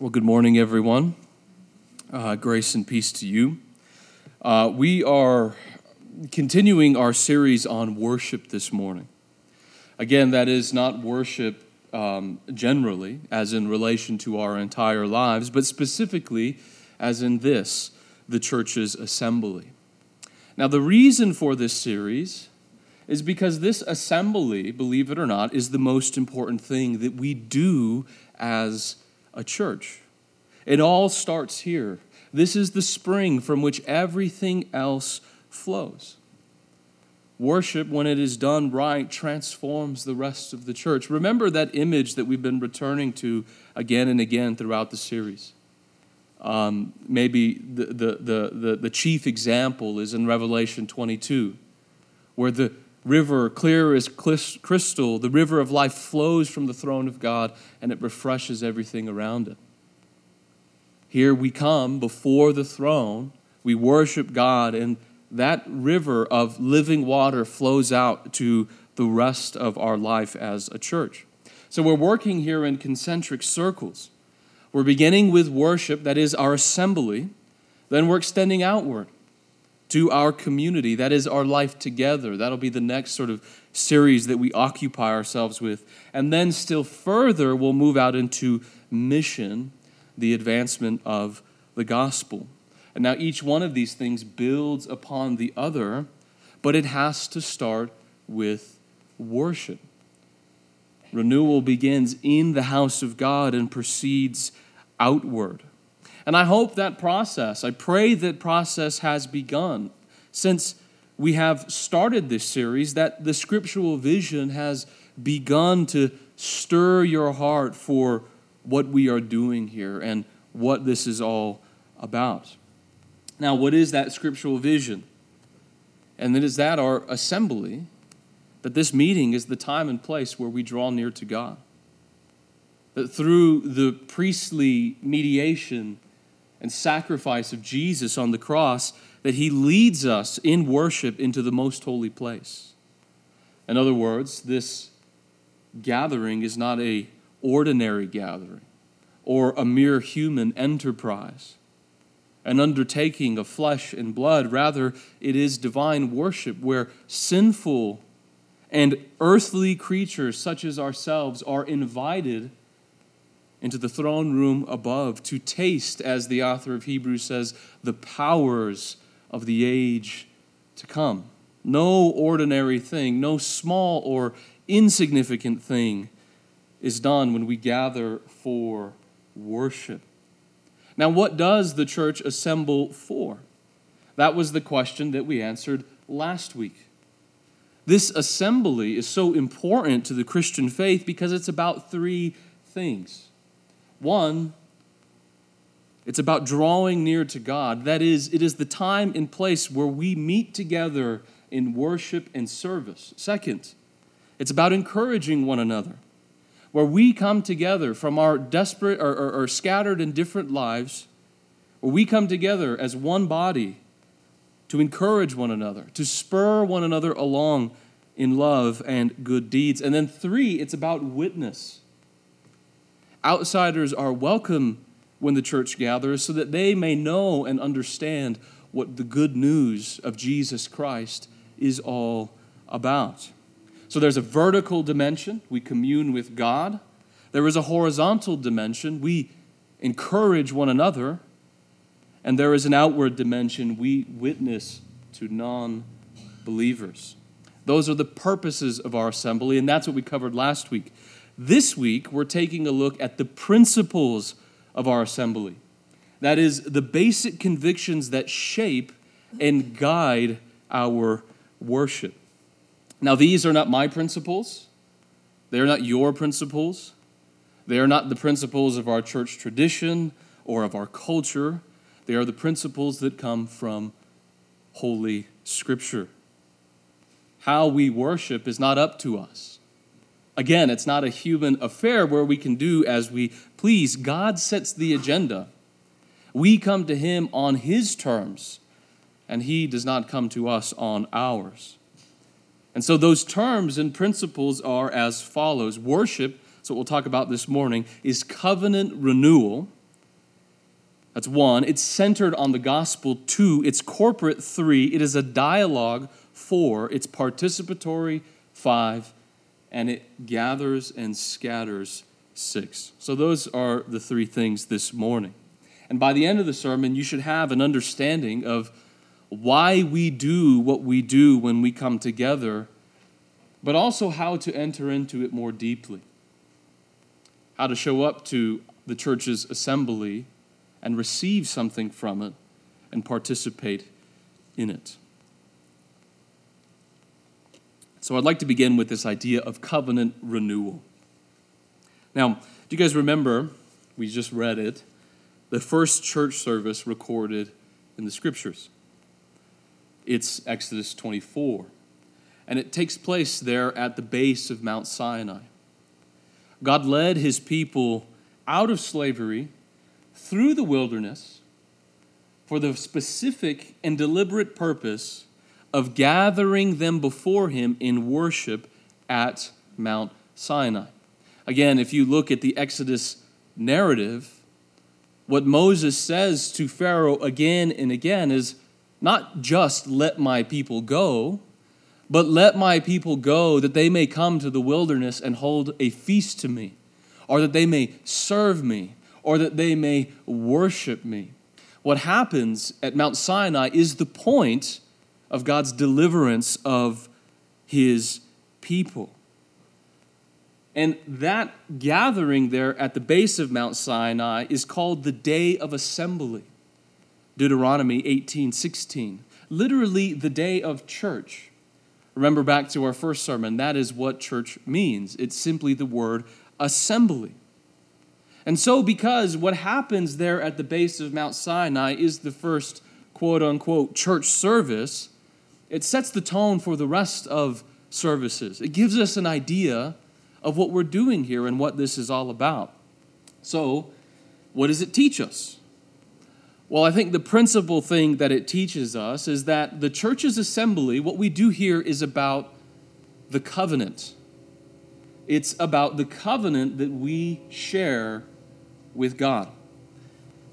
Well, good morning, everyone. Uh, grace and peace to you. Uh, we are continuing our series on worship this morning. Again, that is not worship um, generally, as in relation to our entire lives, but specifically as in this, the church's assembly. Now, the reason for this series is because this assembly, believe it or not, is the most important thing that we do as a church. It all starts here. This is the spring from which everything else flows. Worship, when it is done right, transforms the rest of the church. Remember that image that we've been returning to again and again throughout the series. Um, maybe the, the, the, the, the chief example is in Revelation 22, where the river, clear as crystal, the river of life flows from the throne of God and it refreshes everything around it. Here we come before the throne, we worship God, and that river of living water flows out to the rest of our life as a church. So we're working here in concentric circles. We're beginning with worship, that is our assembly, then we're extending outward to our community. That is our life together. That'll be the next sort of series that we occupy ourselves with. And then, still further, we'll move out into mission, the advancement of the gospel. And now, each one of these things builds upon the other, but it has to start with worship. Renewal begins in the house of God and proceeds outward. And I hope that process, I pray that process has begun since we have started this series, that the scriptural vision has begun to stir your heart for what we are doing here and what this is all about. Now, what is that scriptural vision? And it is that our assembly, that this meeting is the time and place where we draw near to God. That through the priestly mediation and sacrifice of Jesus on the cross that he leads us in worship into the most holy place. In other words, this gathering is not a ordinary gathering or a mere human enterprise, an undertaking of flesh and blood. Rather, it is divine worship where sinful and earthly creatures such as ourselves are invited into the throne room above to taste, as the author of Hebrews says, the powers of the age to come. No ordinary thing, no small or insignificant thing is done when we gather for worship. Now, what does the church assemble for? That was the question that we answered last week. This assembly is so important to the Christian faith because it's about three things. One, it's about drawing near to God. That is, it is the time and place where we meet together in worship and service. Second, it's about encouraging one another, where we come together from our desperate or, or, or scattered and different lives, where we come together as one body to encourage one another, to spur one another along in love and good deeds. And then three, it's about witness Outsiders are welcome when the church gathers so that they may know and understand what the good news of Jesus Christ is all about. So there's a vertical dimension, we commune with God. There is a horizontal dimension, we encourage one another. And there is an outward dimension, we witness to non believers. Those are the purposes of our assembly, and that's what we covered last week. This week, we're taking a look at the principles of our assembly. That is, the basic convictions that shape and guide our worship. Now, these are not my principles, they are not your principles, they are not the principles of our church tradition or of our culture. They are the principles that come from Holy Scripture. How we worship is not up to us. Again, it's not a human affair where we can do as we please. God sets the agenda. We come to Him on His terms, and He does not come to us on ours. And so those terms and principles are as follows Worship, so we'll talk about this morning, is covenant renewal That's one. It's centered on the gospel. Two, it's corporate. Three, it is a dialogue. Four, it's participatory. Five, and it gathers and scatters. Six. So those are the three things this morning. And by the end of the sermon, you should have an understanding of why we do what we do when we come together, but also how to enter into it more deeply. How to show up to the church's assembly and receive something from it and participate in it. So I'd like to begin with this idea of covenant renewal. Now, do you guys remember? We just read it. The first church service recorded in the scriptures. It's Exodus 24. And it takes place there at the base of Mount Sinai. God led his people out of slavery through the wilderness for the specific and deliberate purpose of gathering them before him in worship at Mount Sinai. Again, if you look at the Exodus narrative, what Moses says to Pharaoh again and again is not just let my people go, but let my people go that they may come to the wilderness and hold a feast to me, or that they may serve me, or that they may worship me. What happens at Mount Sinai is the point of God's deliverance of his people. And that gathering there at the base of Mount Sinai is called the Day of Assembly. Deuteronomy 18 16. Literally, the day of church. Remember back to our first sermon, that is what church means. It's simply the word assembly. And so, because what happens there at the base of Mount Sinai is the first quote unquote church service, it sets the tone for the rest of services. It gives us an idea of what we're doing here and what this is all about. So, what does it teach us? Well, I think the principal thing that it teaches us is that the church's assembly, what we do here is about the covenant. It's about the covenant that we share with God.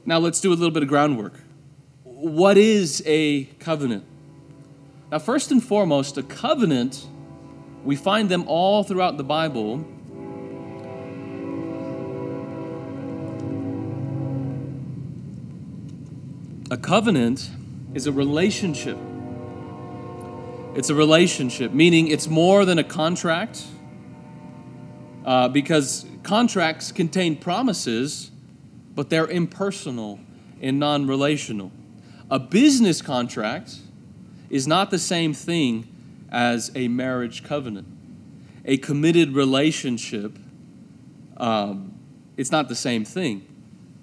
Now, let's do a little bit of groundwork. What is a covenant? Now, first and foremost, a covenant, we find them all throughout the Bible A covenant is a relationship. It's a relationship, meaning it's more than a contract, uh, because contracts contain promises, but they're impersonal and non relational. A business contract is not the same thing as a marriage covenant. A committed relationship, um, it's not the same thing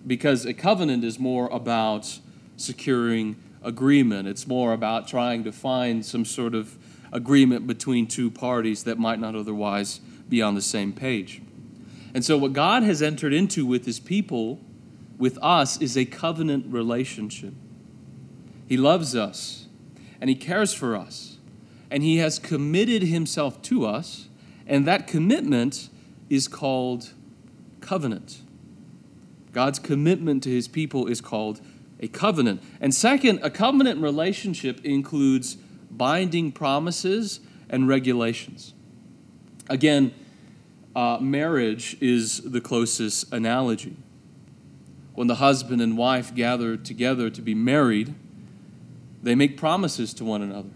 because a covenant is more about securing agreement. It's more about trying to find some sort of agreement between two parties that might not otherwise be on the same page. And so, what God has entered into with his people, with us, is a covenant relationship. He loves us and he cares for us, and he has committed himself to us, and that commitment is called covenant. God's commitment to his people is called a covenant. And second, a covenant relationship includes binding promises and regulations. Again, uh, marriage is the closest analogy. When the husband and wife gather together to be married, they make promises to one another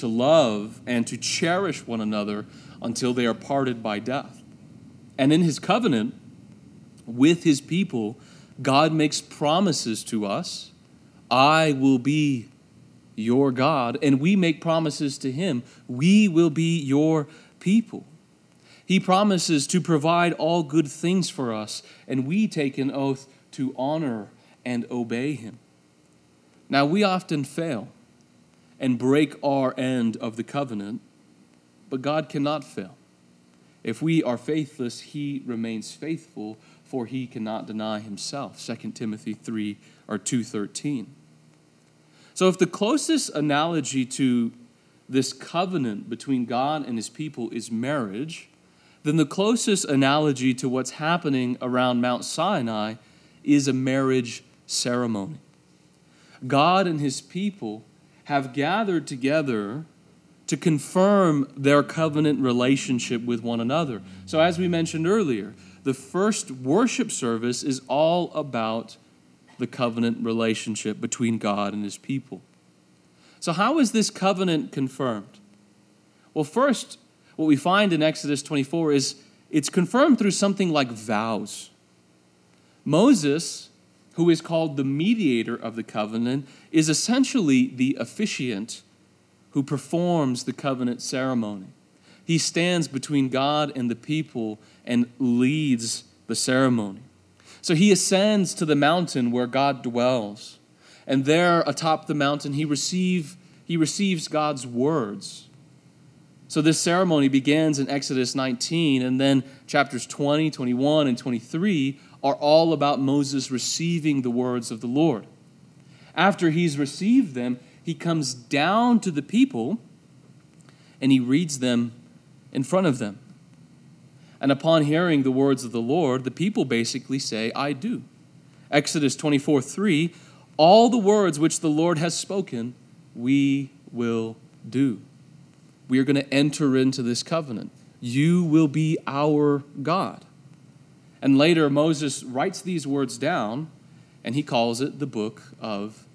to love and to cherish one another until they are parted by death. And in his covenant with his people, God makes promises to us I will be your God, and we make promises to him. We will be your people. He promises to provide all good things for us, and we take an oath to honor and obey him. Now, we often fail and break our end of the covenant, but God cannot fail. If we are faithless, he remains faithful for he cannot deny himself 2 timothy 3 or 2.13 so if the closest analogy to this covenant between god and his people is marriage then the closest analogy to what's happening around mount sinai is a marriage ceremony. God and his people have gathered together to confirm their covenant relationship with one another. So, as we mentioned earlier, the first worship service is all about the covenant relationship between God and his people. So, how is this covenant confirmed? Well, first, what we find in Exodus 24 is it's confirmed through something like vows. Moses, who is called the mediator of the covenant, is essentially the officiant who performs the covenant ceremony. He stands between God and the people and leads the ceremony. So he ascends to the mountain where God dwells. And there atop the mountain, he, receive, he receives God's words. So this ceremony begins in Exodus 19, and then chapters 20, 21, and 23 are all about Moses receiving the words of the Lord. After he's received them, he comes down to the people and he reads them in front of them. And upon hearing the words of the Lord, the people basically say, I do. Exodus 24 3, all the words which the Lord has spoken, we will do. We are going to enter into this covenant. You will be our God. And later, Moses writes these words down and he calls it the book of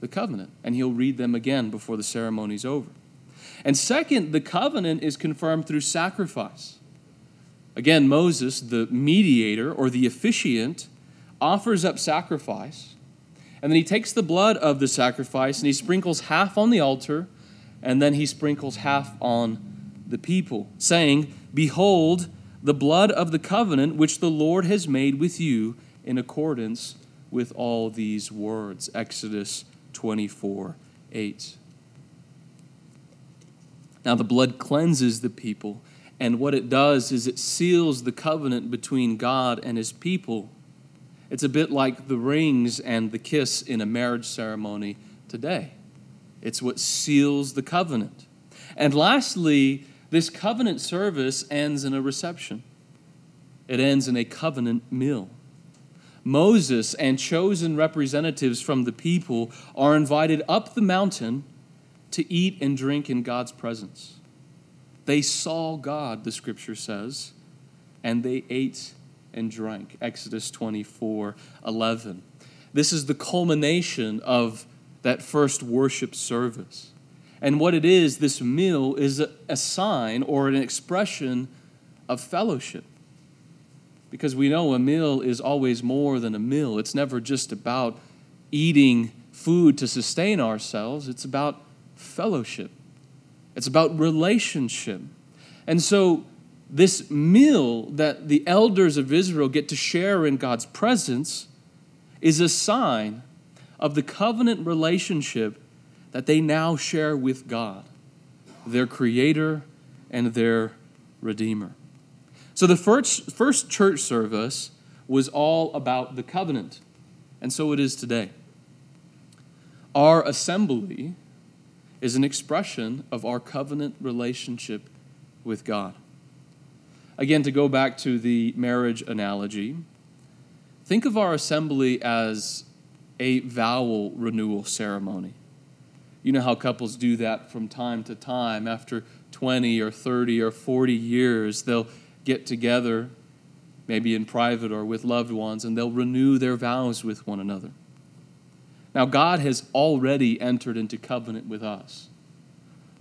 the covenant. And he'll read them again before the ceremony's over. And second, the covenant is confirmed through sacrifice. Again, Moses, the mediator or the officiant, offers up sacrifice. And then he takes the blood of the sacrifice and he sprinkles half on the altar, and then he sprinkles half on the people, saying, Behold, the blood of the covenant which the Lord has made with you in accordance with all these words. Exodus 24 8. Now, the blood cleanses the people, and what it does is it seals the covenant between God and his people. It's a bit like the rings and the kiss in a marriage ceremony today. It's what seals the covenant. And lastly, this covenant service ends in a reception, it ends in a covenant meal. Moses and chosen representatives from the people are invited up the mountain to eat and drink in God's presence. They saw God, the scripture says, and they ate and drank. Exodus 24 11. This is the culmination of that first worship service. And what it is, this meal is a, sign or an expression of fellowship because we know a meal is always more than a meal. It's never just about eating food to sustain ourselves, it's about fellowship, it's about relationship. And so, this meal that the elders of Israel get to share in God's presence is a sign of the covenant relationship that they now share with God, their Creator and their Redeemer. So the first, first church service was all about the covenant, and so it is today. Our assembly is an expression of our covenant relationship with God. Again, to go back to the marriage analogy, think of our assembly as a vowel renewal ceremony. You know how couples do that from time to time. After 20 or 30 or 40 years, they'll get together, maybe in private or with loved ones, and they'll renew their vows with one another. Now, God has already entered into covenant with us.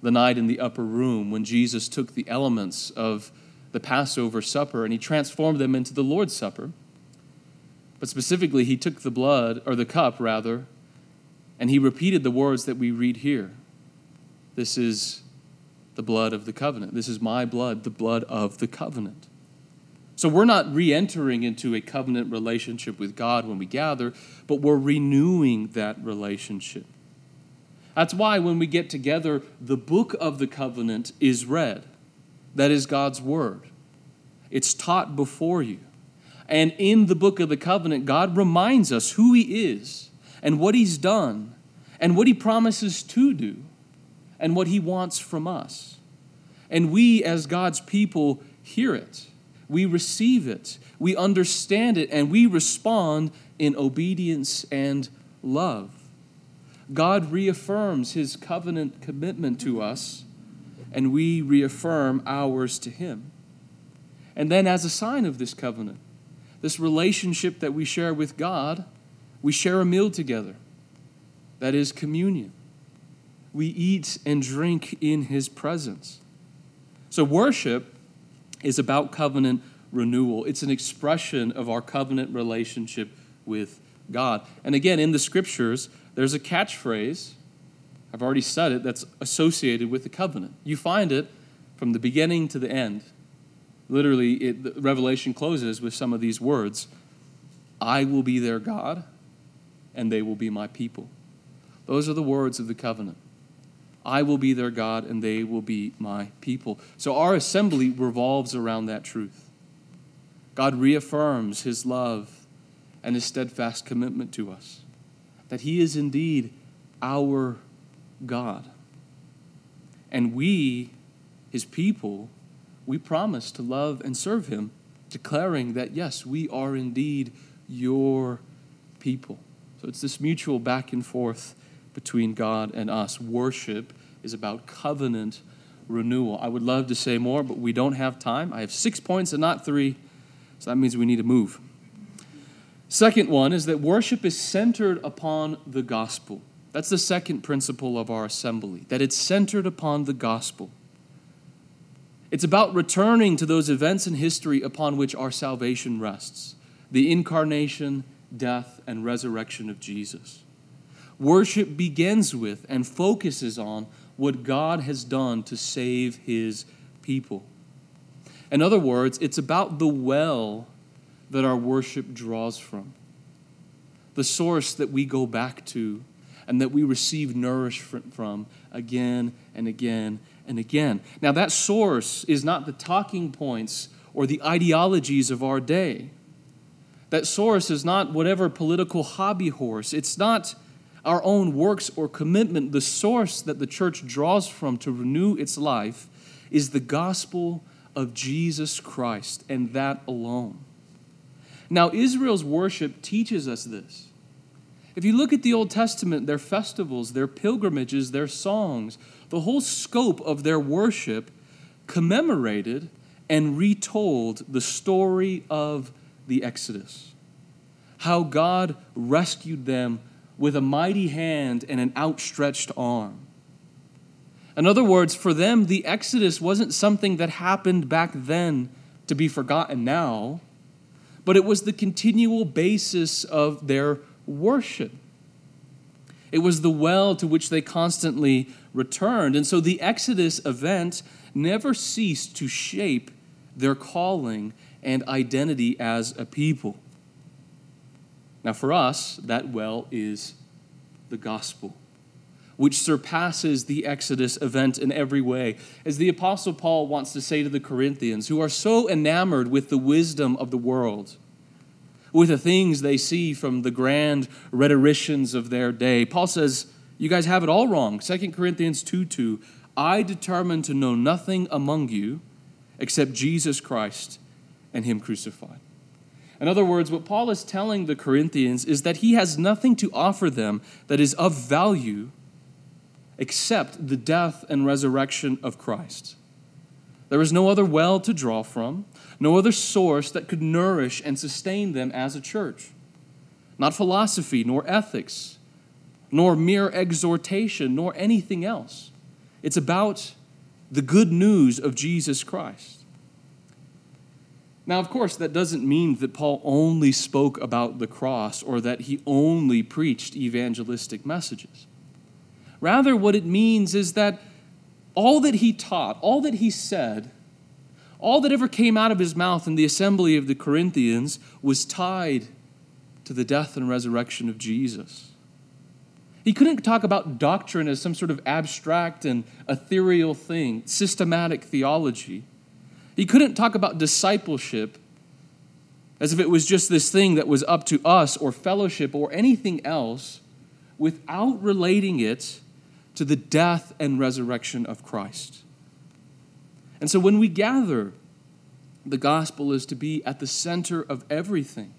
The night in the upper room when Jesus took the elements of the Passover supper and he transformed them into the Lord's Supper. But specifically, he took the blood, or the cup rather, and he repeated the words that we read here. This is the blood of the covenant. This is my blood, the blood of the covenant. So we're not re entering into a covenant relationship with God when we gather, but we're renewing that relationship. That's why when we get together, the book of the covenant is read. That is God's word. It's taught before you. And in the book of the covenant, God reminds us who He is and what He's done and what He promises to do and what He wants from us. And we, as God's people, hear it, we receive it, we understand it, and we respond in obedience and love. God reaffirms his covenant commitment to us, and we reaffirm ours to him. And then, as a sign of this covenant, this relationship that we share with God, we share a meal together. That is communion. We eat and drink in his presence. So, worship is about covenant renewal, it's an expression of our covenant relationship with God. And again, in the scriptures, there's a catchphrase, I've already said it, that's associated with the covenant. You find it from the beginning to the end. Literally, it, Revelation closes with some of these words I will be their God, and they will be my people. Those are the words of the covenant. I will be their God, and they will be my people. So our assembly revolves around that truth. God reaffirms his love and his steadfast commitment to us that He is indeed our God. And we, His people, we promise to love and serve Him, declaring that, yes, we are indeed your people. So it's this mutual back and forth between God and us. Worship is about covenant renewal. I would love to say more, but we don't have time. I have six points and not three, so that means we need to move. Second one is that worship is centered upon the gospel. That's the second principle of our assembly, that it's centered upon the gospel. It's about returning to those events in history upon which our salvation rests the incarnation, death, and resurrection of Jesus. Worship begins with and focuses on what God has done to save his people. In other words, it's about the well that our worship draws from, the source that we go back to and that we receive nourishment from again and again and again. Now, that source is not the talking points or the ideologies of our day. That source is not whatever political hobby horse. It's not our own works or commitment. The source that the church draws from to renew its life is the gospel of Jesus Christ and that alone. Now, Israel's worship teaches us this. If you look at the Old Testament, their festivals, their pilgrimages, their songs, the whole scope of their worship commemorated and retold the story of the Exodus. How God rescued them with a mighty hand and an outstretched arm. In other words, for them, the Exodus wasn't something that happened back then to be forgotten now but it was the continual basis of their worship. It was the well to which they constantly returned. And so the Exodus event never ceased to shape their calling and identity as a people. Now, for us, that well is the gospel which surpasses the Exodus event in every way. As the Apostle Paul wants to say to the Corinthians, who are so enamored with the wisdom of the world, with the things they see from the grand rhetoricians of their day, Paul says, You guys have it all wrong. 2 Corinthians 2 2. I determined to know nothing among you except Jesus Christ and Him crucified. In other words, what Paul is telling the Corinthians is that he has nothing to offer them that is of value except the death and resurrection of Christ. There is no other well to draw from, no other source that could nourish and sustain them as a church. Not philosophy, nor ethics, nor mere exhortation, nor anything else. It's about the good news of Jesus Christ. Now, of course, that doesn't mean that Paul only spoke about the cross or that he only preached evangelistic messages. Rather, what it means is that all that he taught, all that he said, all that ever came out of his mouth in the assembly of the Corinthians was tied to the death and resurrection of Jesus. He couldn't talk about doctrine as some sort of abstract and ethereal thing, systematic theology. He couldn't talk about discipleship as if it was just this thing that was up to us or fellowship or anything else without relating it to the death and resurrection of Christ. And so when we gather, the gospel is to be at the center of everything.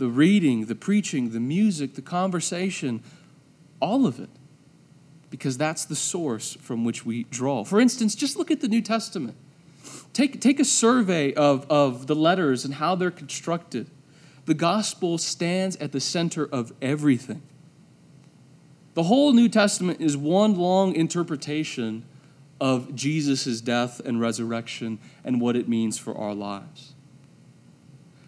the reading, the preaching, the music, the conversation, all of it. Because that's the source from which we draw. For instance, just look at the New Testament. Take, take a survey of, of the letters and how they're constructed. The gospel stands at the center of everything. The whole New Testament is one long interpretation of Jesus' death and resurrection and what it means for our lives.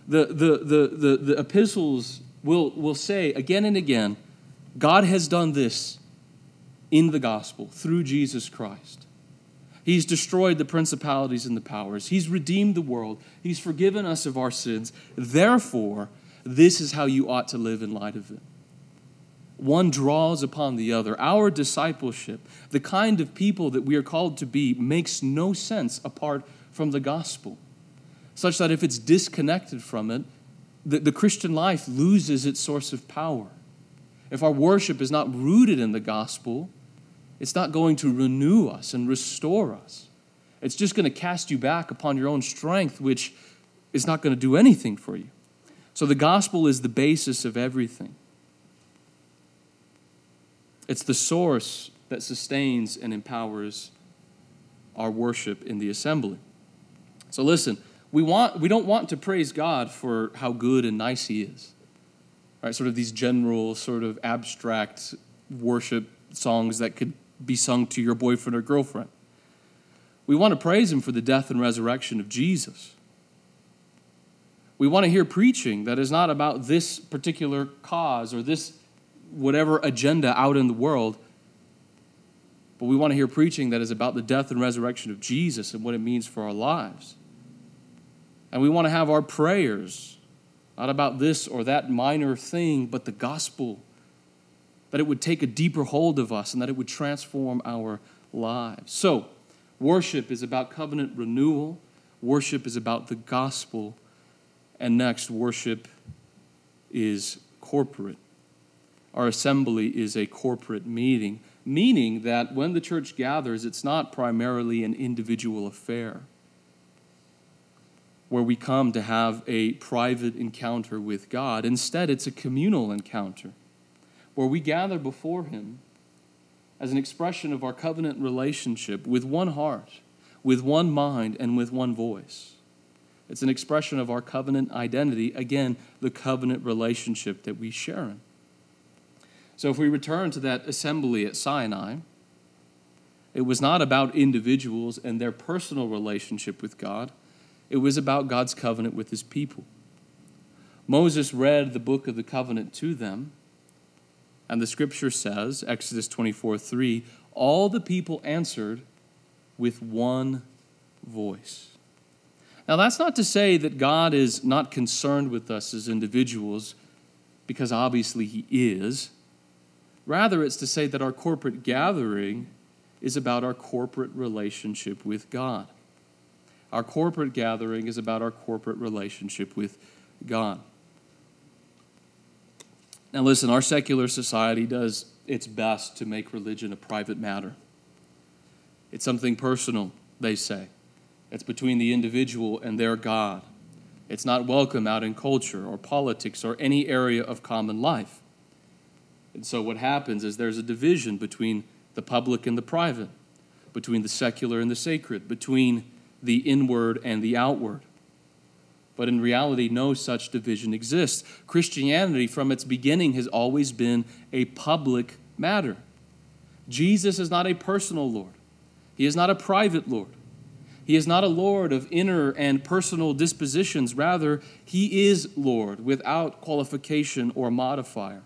The, the, the, the, the epistles will, will say again and again God has done this in the gospel through Jesus Christ. He's destroyed the principalities and the powers. He's redeemed the world. He's forgiven us of our sins. Therefore, this is how you ought to live in light of it. One draws upon the other. Our discipleship, the kind of people that we are called to be, makes no sense apart from the gospel, such that if it's disconnected from it, the, the Christian life loses its source of power. If our worship is not rooted in the gospel, it's not going to renew us and restore us. It's just going to cast you back upon your own strength, which is not going to do anything for you. So the gospel is the basis of everything. It's the source that sustains and empowers our worship in the assembly. So listen, we, want, we don't want to praise God for how good and nice He is. Right, sort of these general, sort of abstract worship songs that could be sung to your boyfriend or girlfriend. We want to praise Him for the death and resurrection of Jesus. We want to hear preaching that is not about this particular cause or this whatever agenda out in the world, but we want to hear preaching that is about the death and resurrection of Jesus and what it means for our lives. And we want to have our prayers not about this or that minor thing, but the gospel that it would take a deeper hold of us and that it would transform our lives. So, worship is about covenant renewal, worship is about the gospel, and next, worship is corporate. Our assembly is a corporate meeting, meaning that when the church gathers, it's not primarily an individual affair where we come to have a private encounter with God. Instead, it's a communal encounter where we gather before Him as an expression of our covenant relationship with one heart, with one mind, and with one voice. It's an expression of our covenant identity, again, the covenant relationship that we share in. So if we return to that assembly at Sinai, it was not about individuals and their personal relationship with God, it was about God's covenant with his people. Moses read the book of the covenant to them and the scripture says, Exodus 24 3, all the people answered with one voice. Now, that's not to say that God is not concerned with us as individuals, because obviously He is. Rather, it's to say that our corporate gathering is about our corporate relationship with God. Our corporate gathering is about our corporate relationship with God. Now, listen, our secular society does its best to make religion a private matter. It's something personal, they say. It's between the individual and their God. It's not welcome out in culture or politics or any area of common life. And so, what happens is there's a division between the public and the private, between the secular and the sacred, between the inward and the outward. But in reality, no such division exists. Christianity, from its beginning, has always been a public matter. Jesus is not a personal Lord, He is not a private Lord. He is not a Lord of inner and personal dispositions. Rather, He is Lord without qualification or modifier.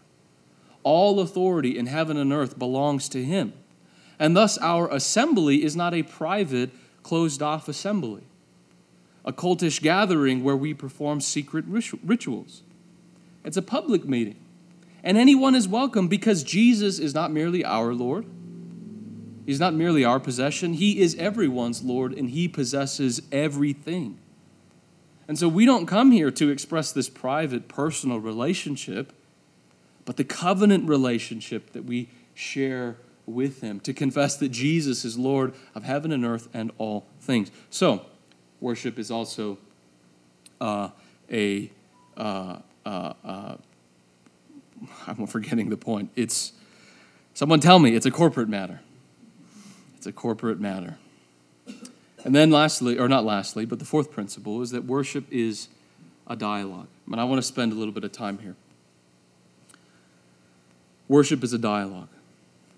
All authority in heaven and earth belongs to Him. And thus, our assembly is not a private, closed off assembly a cultish gathering where we perform secret rituals. It's a public meeting. And anyone is welcome because Jesus is not merely our Lord. He's not merely our possession. He is everyone's Lord and He possesses everything. And so we don't come here to express this private, personal relationship, but the covenant relationship that we share with Him, to confess that Jesus is Lord of heaven and earth and all things. So, worship is also uh, a, uh, uh, uh, I'm forgetting the point. It's, someone tell me, it's a corporate matter. It's a corporate matter. And then, lastly, or not lastly, but the fourth principle is that worship is a dialogue. And I want to spend a little bit of time here. Worship is a dialogue,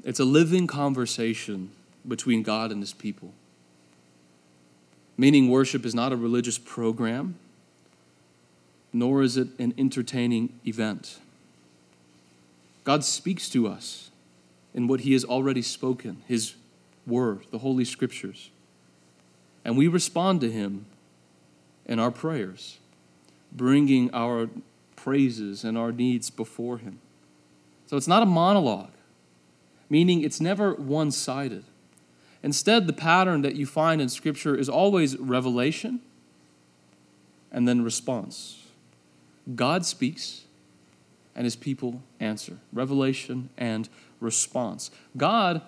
it's a living conversation between God and his people. Meaning, worship is not a religious program, nor is it an entertaining event. God speaks to us in what he has already spoken, his word, the Holy Scriptures. And we respond to him in our prayers, bringing our praises and our needs before him. So it's not a monologue, meaning it's never one sided. Instead, the pattern that you find in Scripture is always revelation and then response. God speaks and his people answer. Revelation and response. God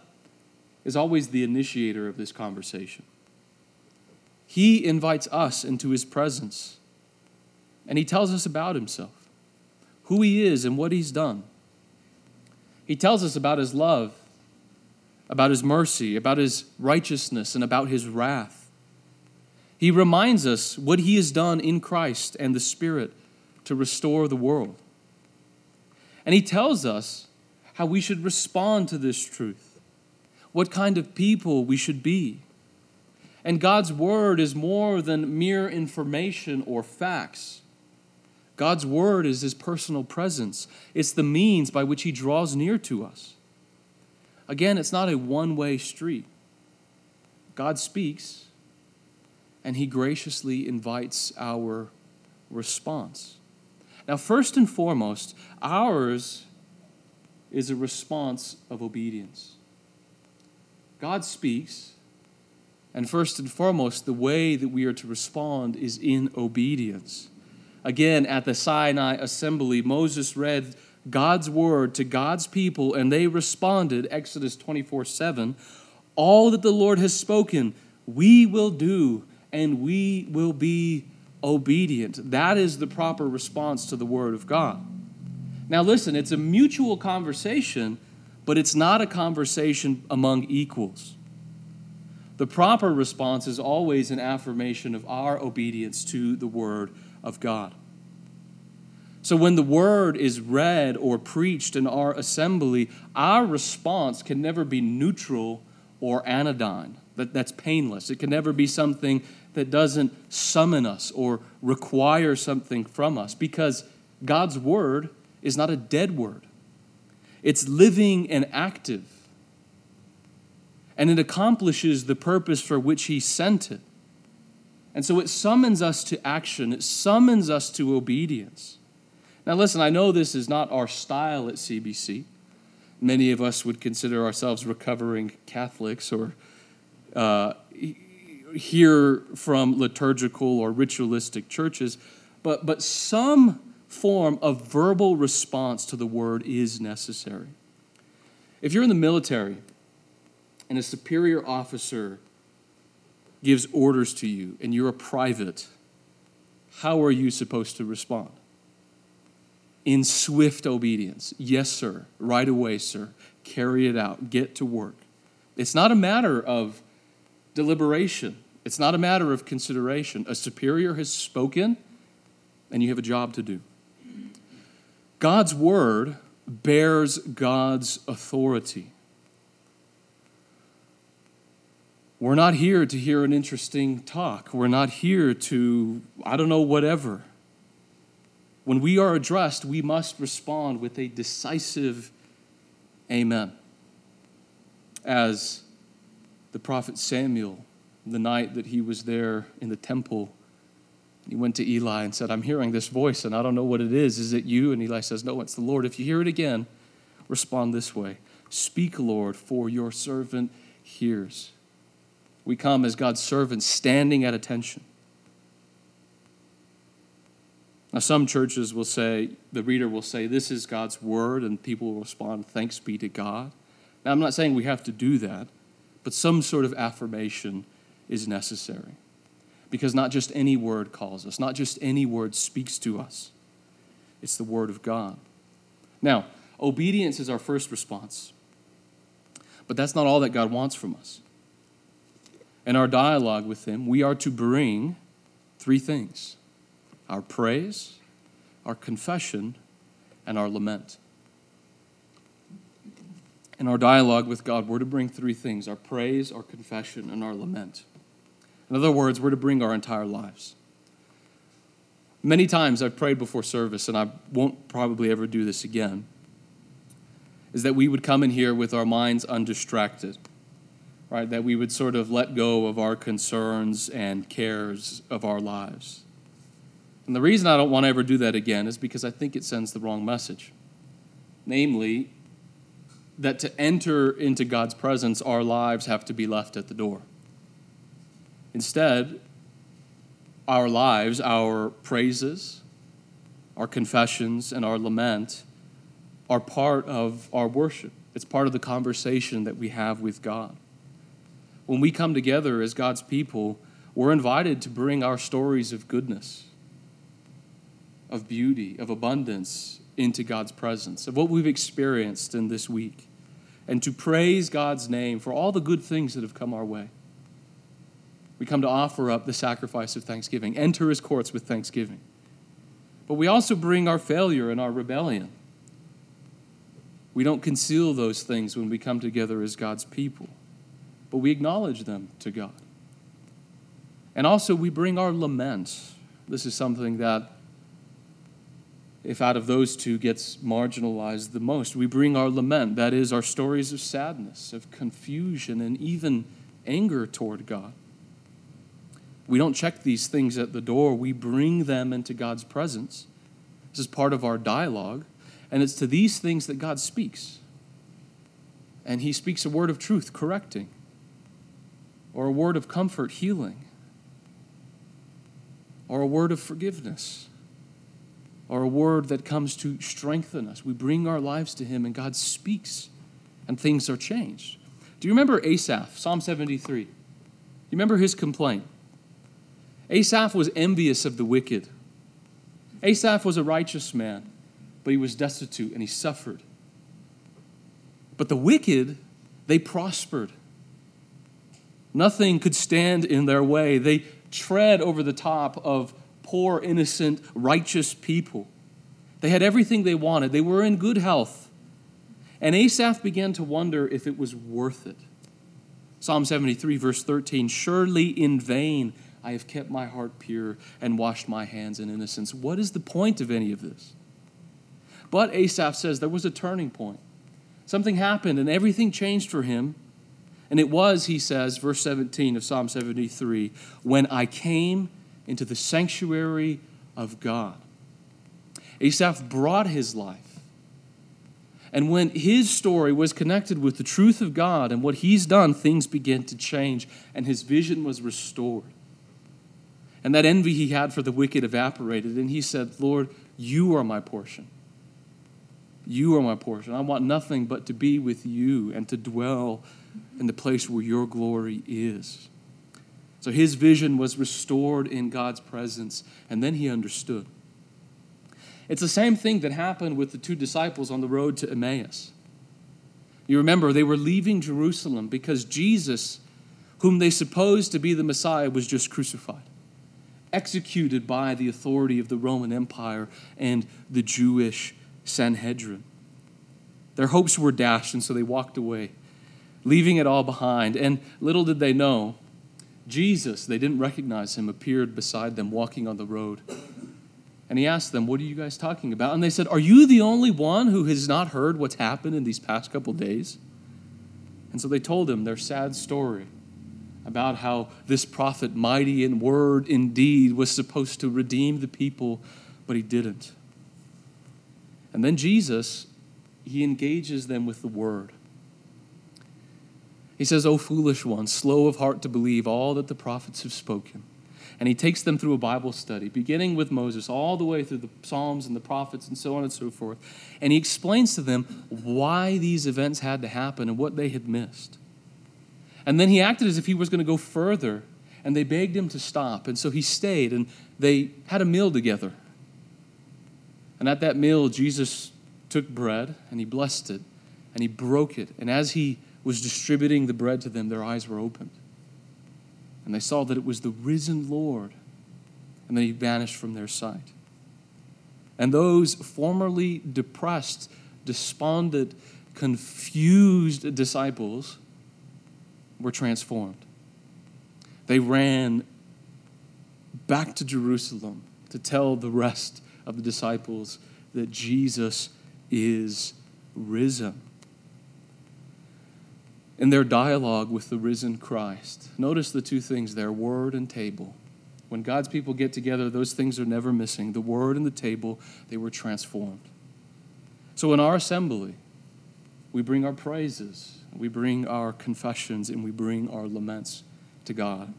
is always the initiator of this conversation. He invites us into his presence and he tells us about himself, who he is and what he's done. He tells us about his love, about his mercy, about his righteousness, and about his wrath. He reminds us what he has done in Christ and the Spirit to restore the world. And he tells us how we should respond to this truth, what kind of people we should be. And God's word is more than mere information or facts. God's word is his personal presence, it's the means by which he draws near to us. Again, it's not a one way street. God speaks, and he graciously invites our response. Now, first and foremost, ours is a response of obedience. God speaks, and first and foremost, the way that we are to respond is in obedience. Again, at the Sinai assembly, Moses read God's word to God's people, and they responded, Exodus 24 7, all that the Lord has spoken, we will do, and we will be obedient. That is the proper response to the word of God. Now, listen, it's a mutual conversation, but it's not a conversation among equals. The proper response is always an affirmation of our obedience to the word of God. So when the word is read or preached in our assembly, our response can never be neutral or anodyne. That, that's painless. It can never be something that doesn't summon us or require something from us because God's word is not a dead word. It's living and active. And it accomplishes the purpose for which He sent it. And so it summons us to action, it summons us to obedience. Now, listen, I know this is not our style at CBC. Many of us would consider ourselves recovering Catholics or uh, hear from liturgical or ritualistic churches, but, but some form of verbal response to the word is necessary. If you're in the military and a superior officer gives orders to you and you're a private, how are you supposed to respond? In swift obedience. Yes, sir. Right away, sir. Carry it out. Get to work. It's not a matter of deliberation, it's not a matter of consideration. A superior has spoken, and you have a job to do. God's word bears God's authority. We're not here to hear an interesting talk. We're not here to, I don't know, whatever. When we are addressed, we must respond with a decisive amen. As the prophet Samuel, the night that he was there in the temple, he went to Eli and said, I'm hearing this voice and I don't know what it is. Is it you? And Eli says, No, it's the Lord. If you hear it again, respond this way Speak, Lord, for your servant hears. We come as God's servants standing at attention. Now, some churches will say, the reader will say, This is God's word, and people will respond, Thanks be to God. Now, I'm not saying we have to do that, but some sort of affirmation is necessary. Because not just any word calls us, not just any word speaks to us. it's the Word of God. Now, obedience is our first response. But that's not all that God wants from us. In our dialogue with Him, we are to bring three things our praise, our confession, and our lament. In our dialogue with God, we're to bring three things our praise, our confession, and our lament. In other words, we're to bring our entire lives. Many times I've prayed before service, and I won't probably ever do this again, is that we would come in here with our minds undistracted, right? That we would sort of let go of our concerns and cares of our lives. And the reason I don't want to ever do that again is because I think it sends the wrong message. Namely, that to enter into God's presence, our lives have to be left at the door. Instead, our lives, our praises, our confessions, and our lament are part of our worship. It's part of the conversation that we have with God. When we come together as God's people, we're invited to bring our stories of goodness, of beauty, of abundance into God's presence, of what we've experienced in this week, and to praise God's name for all the good things that have come our way. We come to offer up the sacrifice of thanksgiving, enter his courts with thanksgiving. But we also bring our failure and our rebellion. We don't conceal those things when we come together as God's people, but we acknowledge them to God. And also, we bring our lament. This is something that, if out of those two gets marginalized the most, we bring our lament. That is, our stories of sadness, of confusion, and even anger toward God. We don't check these things at the door, we bring them into God's presence. This is part of our dialogue, and it's to these things that God speaks. And He speaks a word of truth, correcting, or a word of comfort, healing, or a word of forgiveness, or a word that comes to strengthen us. We bring our lives to Him, and God speaks, and things are changed. Do you remember Asaph, Psalm 73? You remember his complaint? Asaph was envious of the wicked. Asaph was a righteous man, but he was destitute and he suffered. But the wicked, they prospered. Nothing could stand in their way. They tread over the top of poor, innocent, righteous people. They had everything they wanted, they were in good health. And Asaph began to wonder if it was worth it. Psalm 73, verse 13 Surely in vain I have kept my heart pure and washed my hands in innocence. What is the point of any of this? But Asaph says there was a turning point. Something happened and everything changed for him. And it was, he says, verse 17 of Psalm 73, when I came into the sanctuary of God. Asaph brought his life. And when his story was connected with the truth of God and what he's done, things began to change and his vision was restored. And that envy he had for the wicked evaporated. And he said, Lord, you are my portion. You are my portion. I want nothing but to be with you and to dwell in the place where your glory is. So his vision was restored in God's presence, and then he understood. It's the same thing that happened with the two disciples on the road to Emmaus. You remember, they were leaving Jerusalem because Jesus, whom they supposed to be the Messiah, was just crucified executed by the authority of the Roman Empire and the Jewish Sanhedrin. Their hopes were dashed, and so they walked away, leaving it all behind. And little did they know, Jesus, they didn't recognize him, appeared beside them walking on the road. And he asked them, What are you guys talking about? And they said, Are you the only one who has not heard what's happened in these past couple days? And so they told him their sad story about how this prophet, mighty in word and deed, was supposed to redeem the people, but he didn't. And then Jesus, he engages them with the word. He says, O foolish ones, slow of heart to believe all that the prophets have spoken. And he takes them through a Bible study, beginning with Moses, all the way through the Psalms and the prophets and so on and so forth. And he explains to them why these events had to happen and what they had missed. And then he acted as if he was going to go further, and they begged him to stop. And so he stayed, and they had a meal together. And at that meal, Jesus took bread and he blessed it and he broke it. And as he was distributing the bread to them, their eyes were opened. And they saw that it was the risen Lord. And then he vanished from their sight. And those formerly depressed, despondent, confused disciples were transformed. They ran back to Jerusalem to tell the rest of the disciples that Jesus is risen. In their dialogue with the risen Christ, notice the two things there word and table. When God's people get together, those things are never missing. The word and the table, they were transformed. So in our assembly, we bring our praises, we bring our confessions, and we bring our laments to God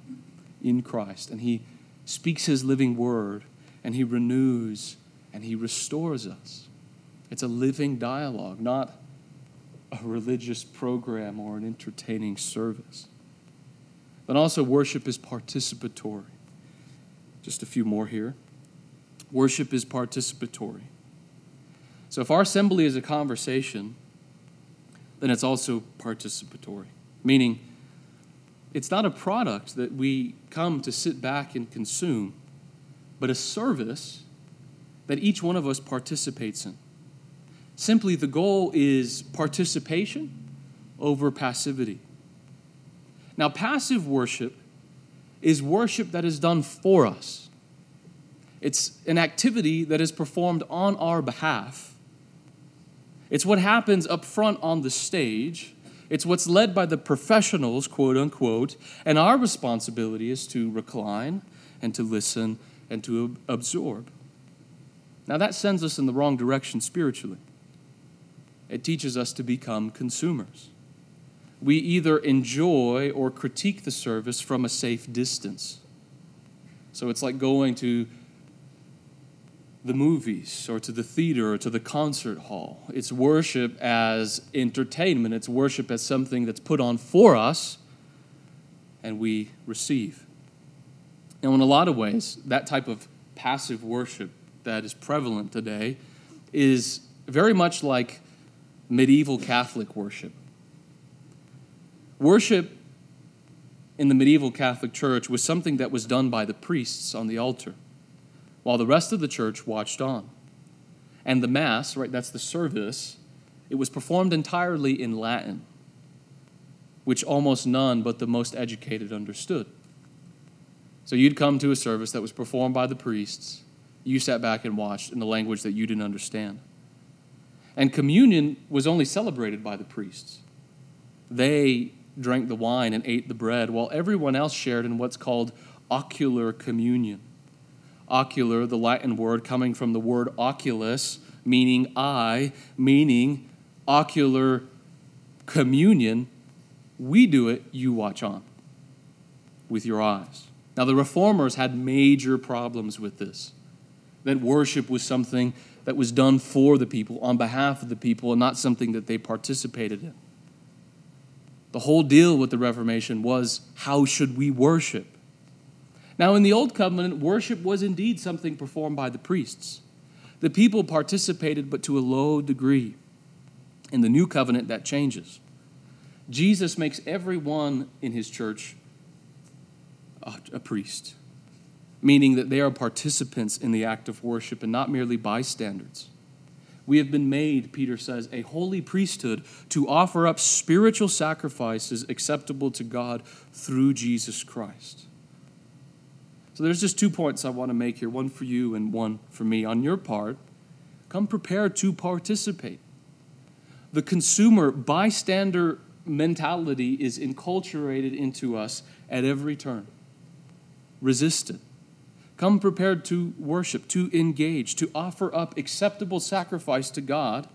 in Christ. And He speaks His living word, and He renews and He restores us. It's a living dialogue, not a religious program or an entertaining service. But also, worship is participatory. Just a few more here. Worship is participatory. So if our assembly is a conversation, then it's also participatory, meaning it's not a product that we come to sit back and consume, but a service that each one of us participates in. Simply, the goal is participation over passivity. Now, passive worship is worship that is done for us. It's an activity that is performed on our behalf. It's what happens up front on the stage. It's what's led by the professionals, quote unquote, and our responsibility is to recline and to listen and to absorb. Now, that sends us in the wrong direction spiritually. It teaches us to become consumers we either enjoy or critique the service from a safe distance. So it's like going to the movies or to the theater or to the concert hall. It's worship as entertainment, it's worship as something that's put on for us and we receive. Now, in a lot of ways, that type of passive worship that is prevalent today is very much like medieval Catholic worship. Worship in the medieval Catholic Church was something that was done by the priests on the altar, while the rest of the church watched on. And the Mass, right, that's the service, it was performed entirely in Latin, which almost none but the most educated understood. So you'd come to a service that was performed by the priests, you sat back and watched in the language that you didn't understand. And communion was only celebrated by the priests. They drank the wine and ate the bread, while everyone else shared in what's called ocular communion. Ocular, the Latin word coming from the word oculus, meaning eye, meaning ocular communion. We do it, you watch on with your eyes. Now, the reformers had major problems with this that worship was something that was done for the people, on behalf of the people, and not something that they participated in. The whole deal with the Reformation was how should we worship? Now, in the Old Covenant, worship was indeed something performed by the priests. The people participated, but to a low degree. In the New Covenant, that changes. Jesus makes everyone in his church a, priest, meaning that they are participants in the act of worship and not merely bystanders. We have been made, Peter says, a holy priesthood to offer up spiritual sacrifices acceptable to God through Jesus Christ. So there's just two points I want to make here one for you and one for me. On your part, come prepared to participate. The consumer bystander mentality is enculturated into us at every turn. Resist it. Come prepared to worship, to engage, to offer up acceptable sacrifice to God,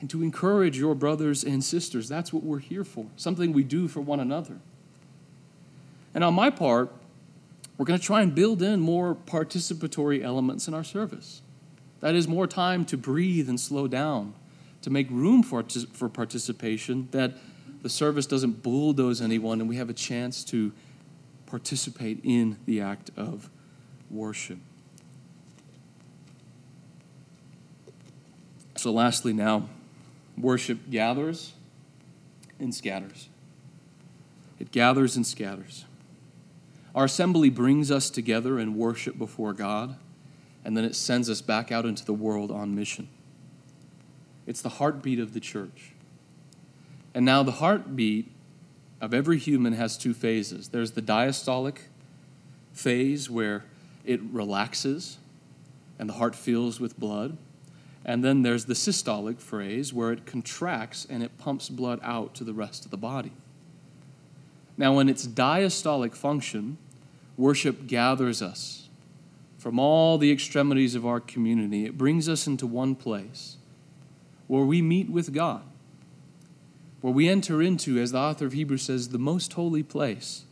and to encourage your brothers and sisters. That's what we're here for, something we do for one another. And on my part, we're going to try and build in more participatory elements in our service. That is, more time to breathe and slow down, to make room for, for participation, that the service doesn't bulldoze anyone and we have a chance to participate in the act of worship. So, lastly, now, worship gathers and scatters. It gathers and scatters. Our assembly brings us together in worship before God, and then it sends us back out into the world on mission. It's the heartbeat of the church. And now, the heartbeat of every human has two phases there's the diastolic phase where it relaxes and the heart fills with blood. And then there's the systolic phase where it contracts and it pumps blood out to the rest of the body. Now, in its diastolic function, worship gathers us from all the extremities of our community. It brings us into one place where we meet with God, where we enter into, as the author of Hebrews says, the most holy place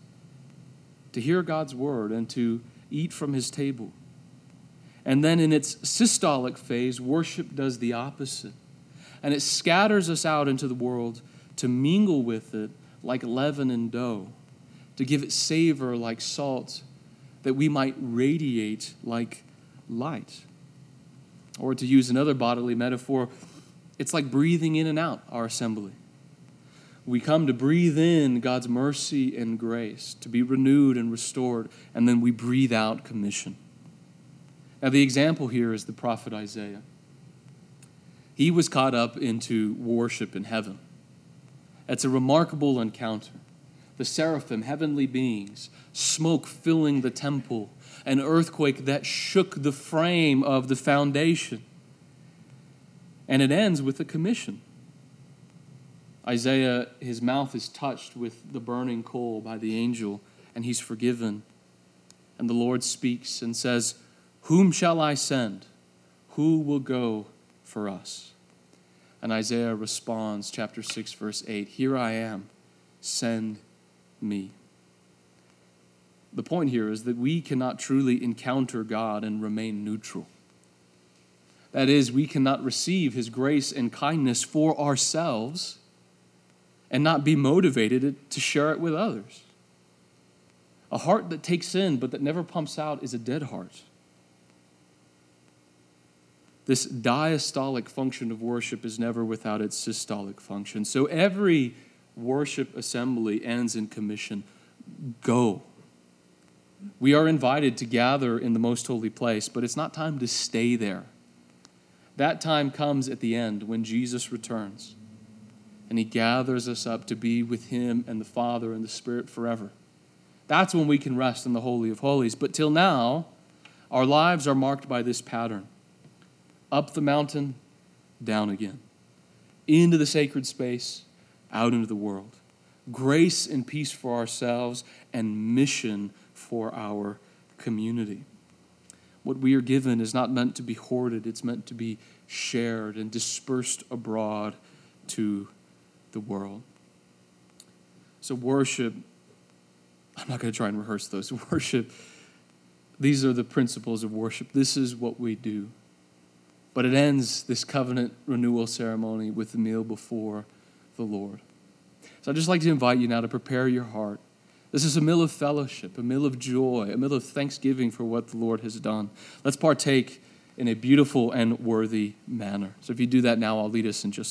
to hear God's word and to eat from his table. And then in its systolic phase, worship does the opposite. And it scatters us out into the world to mingle with it like leaven and dough, to give it savor like salt, that we might radiate like light. Or to use another bodily metaphor, it's like breathing in and out our assembly. We come to breathe in God's mercy and grace, to be renewed and restored, and then we breathe out commission. Now, the example here is the prophet Isaiah. He was caught up into worship in heaven. It's a remarkable encounter. The seraphim, heavenly beings, smoke filling the temple, an earthquake that shook the frame of the foundation. And it ends with a commission. Isaiah, his mouth is touched with the burning coal by the angel, and he's forgiven. And the Lord speaks and says, Whom shall I send? Who will go for us? And Isaiah responds, chapter 6, verse 8 Here I am, send me. The point here is that we cannot truly encounter God and remain neutral. That is, we cannot receive his grace and kindness for ourselves and not be motivated to share it with others. A heart that takes in but that never pumps out is a dead heart. This diastolic function of worship is never without its systolic function. So every worship assembly ends in commission go. We are invited to gather in the most holy place, but it's not time to stay there. That time comes at the end when Jesus returns and he gathers us up to be with him and the Father and the Spirit forever. That's when we can rest in the Holy of Holies. But till now, our lives are marked by this pattern up the mountain, down again, into the sacred space, out into the world. Grace and peace for ourselves, and mission for our community. What we are given is not meant to be hoarded, it's meant to be shared and dispersed abroad to the world. So, worship, I'm not going to try and rehearse those. Worship, these are the principles of worship. This is what we do. But it ends this covenant renewal ceremony with the meal before the Lord. So, I'd just like to invite you now to prepare your heart. This is a meal of fellowship, a meal of joy, a meal of thanksgiving for what the Lord has done. Let's partake in a beautiful and worthy manner. So, if you do that now, I'll lead us in just a